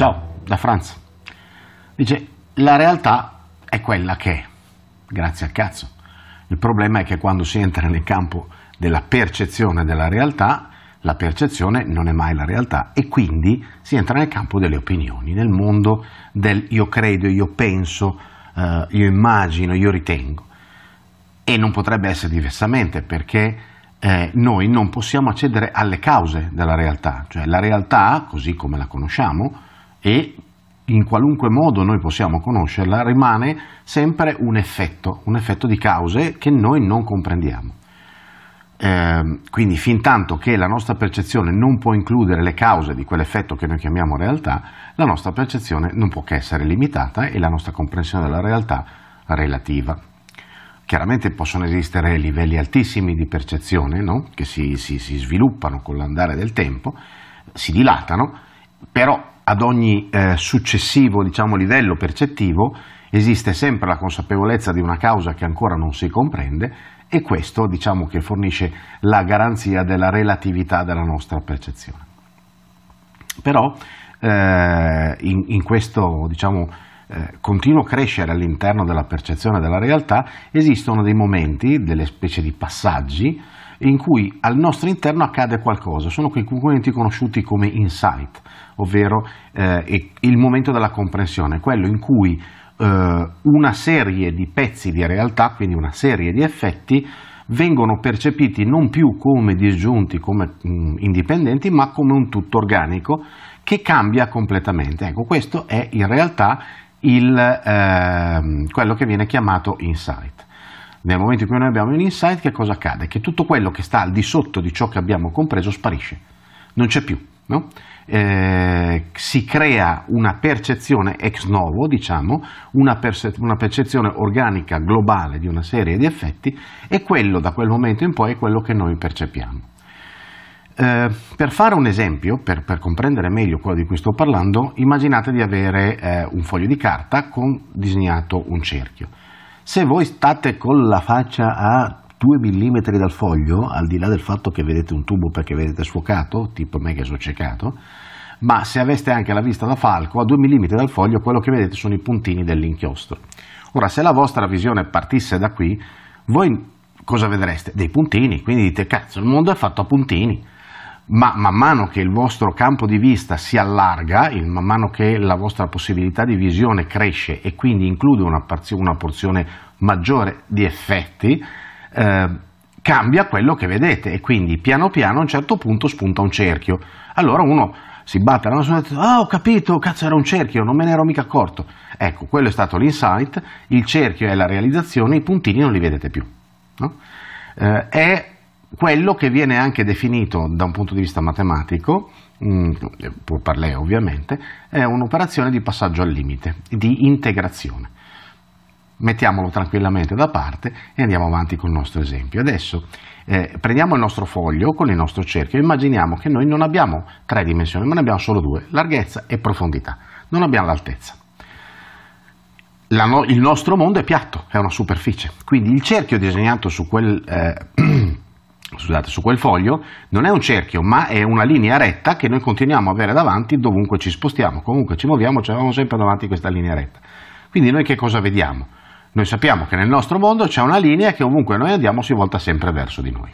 Ciao, da Franz. Dice, la realtà è quella che è, grazie al cazzo. Il problema è che quando si entra nel campo della percezione della realtà, la percezione non è mai la realtà e quindi si entra nel campo delle opinioni, nel mondo del io credo, io penso, eh, io immagino, io ritengo. E non potrebbe essere diversamente perché eh, noi non possiamo accedere alle cause della realtà, cioè la realtà, così come la conosciamo, e in qualunque modo noi possiamo conoscerla, rimane sempre un effetto, un effetto di cause che noi non comprendiamo. Eh, quindi fin tanto che la nostra percezione non può includere le cause di quell'effetto che noi chiamiamo realtà, la nostra percezione non può che essere limitata e la nostra comprensione della realtà relativa. Chiaramente possono esistere livelli altissimi di percezione no? che si, si, si sviluppano con l'andare del tempo, si dilatano, però ad ogni eh, successivo diciamo, livello percettivo esiste sempre la consapevolezza di una causa che ancora non si comprende e questo diciamo, che fornisce la garanzia della relatività della nostra percezione. Però eh, in, in, questo diciamo, eh, continuo crescere all'interno della percezione della realtà esistono dei momenti, delle specie di passaggi in cui al nostro interno accade qualcosa, sono quei momenti conosciuti come insight, ovvero eh, il momento della comprensione, quello in cui eh, una serie di pezzi di realtà, quindi una serie di effetti, vengono percepiti non più come disgiunti, come mh, indipendenti, ma come un tutto organico che cambia completamente. Ecco, questo è in realtà il, eh, quello che viene chiamato insight. Nel momento in cui noi abbiamo un insight, che cosa accade? Che tutto quello che sta al di sotto di ciò che abbiamo compreso sparisce, non c'è più. No? Eh, si crea una percezione ex novo, diciamo, una, perce- una, percezione organica globale di una serie di effetti e quello da quel momento in poi è quello che noi percepiamo. Eh, per fare un esempio, per, per, comprendere meglio quello di cui sto parlando, immaginate di avere eh, un foglio di carta con disegnato un cerchio. Se voi state con la faccia a 2 mm dal foglio, al di là del fatto che vedete un tubo perché vedete sfocato, tipo me che sono ciecato, ma se aveste anche la vista da falco, a 2 mm dal foglio quello che vedete sono i puntini dell'inchiostro. Ora, se la vostra visione partisse da qui, voi cosa vedreste? Dei puntini, quindi dite, cazzo, il mondo è fatto a puntini ma man mano che il vostro campo di vista si allarga, man mano che la vostra possibilità di visione cresce e quindi include una, una porzione maggiore di effetti, eh, cambia quello che vedete e quindi piano piano a un certo punto spunta un cerchio. Allora uno si batte la mano e dice, ah ho capito, cazzo era un cerchio, non me ne ero mica accorto. Ecco, quello è stato l'insight, il cerchio è la realizzazione, i puntini non li vedete più. No? Eh, è quello che viene anche definito da un punto di vista matematico, mm, pur parlè ovviamente, è un'operazione di passaggio al limite, di integrazione. Mettiamolo tranquillamente da parte e andiamo avanti con il nostro esempio. Adesso eh, prendiamo il nostro foglio con il nostro cerchio e immaginiamo che noi non abbiamo tre dimensioni, ma ne abbiamo solo due, larghezza e profondità. Non abbiamo l'altezza. La no, il nostro mondo è piatto, è una superficie. Quindi il cerchio disegnato su quel... Eh, scusate, su quel foglio non è un cerchio, ma è una linea retta che noi continuiamo a avere davanti dovunque ci spostiamo, comunque ci muoviamo, ci avevamo sempre davanti questa linea retta. Quindi noi che cosa vediamo? Noi sappiamo che nel nostro mondo c'è una linea che ovunque noi andiamo si volta sempre verso di noi.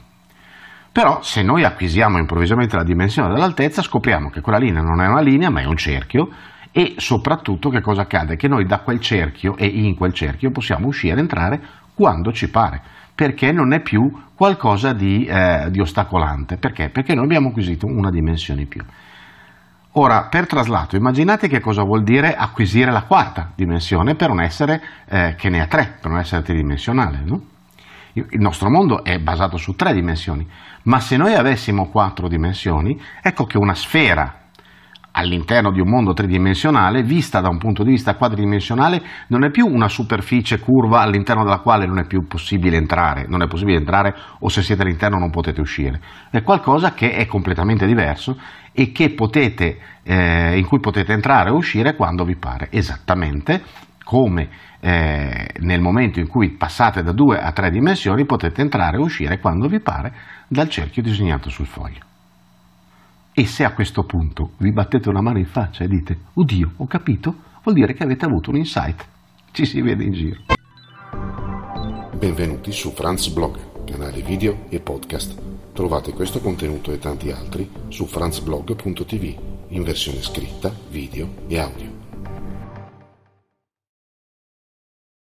Però se noi acquisiamo improvvisamente la dimensione dell'altezza scopriamo che quella linea non è una linea ma è un cerchio e soprattutto che cosa accade? Che noi da quel cerchio e in quel cerchio possiamo uscire e entrare quando ci pare perché non è più qualcosa di, eh, di ostacolante. Perché? Perché noi abbiamo acquisito una dimensione in più. Ora, per traslato, immaginate che cosa vuol dire acquisire la quarta dimensione per un essere eh, che ne ha tre, per un essere tridimensionale. No? Il nostro mondo è basato su tre dimensioni, ma se noi avessimo quattro dimensioni, ecco che una sfera all'interno di un mondo tridimensionale, vista da un punto di vista quadridimensionale, non è più una superficie curva all'interno della quale non è più possibile entrare, non è possibile entrare o se siete all'interno non potete uscire, è qualcosa che è completamente diverso e potete, eh, in cui potete entrare o uscire quando vi pare, esattamente come eh, nel momento in cui passate da due a tre dimensioni potete entrare o uscire quando vi pare dal cerchio disegnato sul foglio. E se a questo punto vi battete una mano in faccia e dite, oddio, ho capito, vuol dire che avete avuto un insight. Ci si vede in giro. Benvenuti su Franz Blog, canale video e podcast. Trovate questo contenuto e tanti altri su franzblog.tv in versione scritta, video e audio.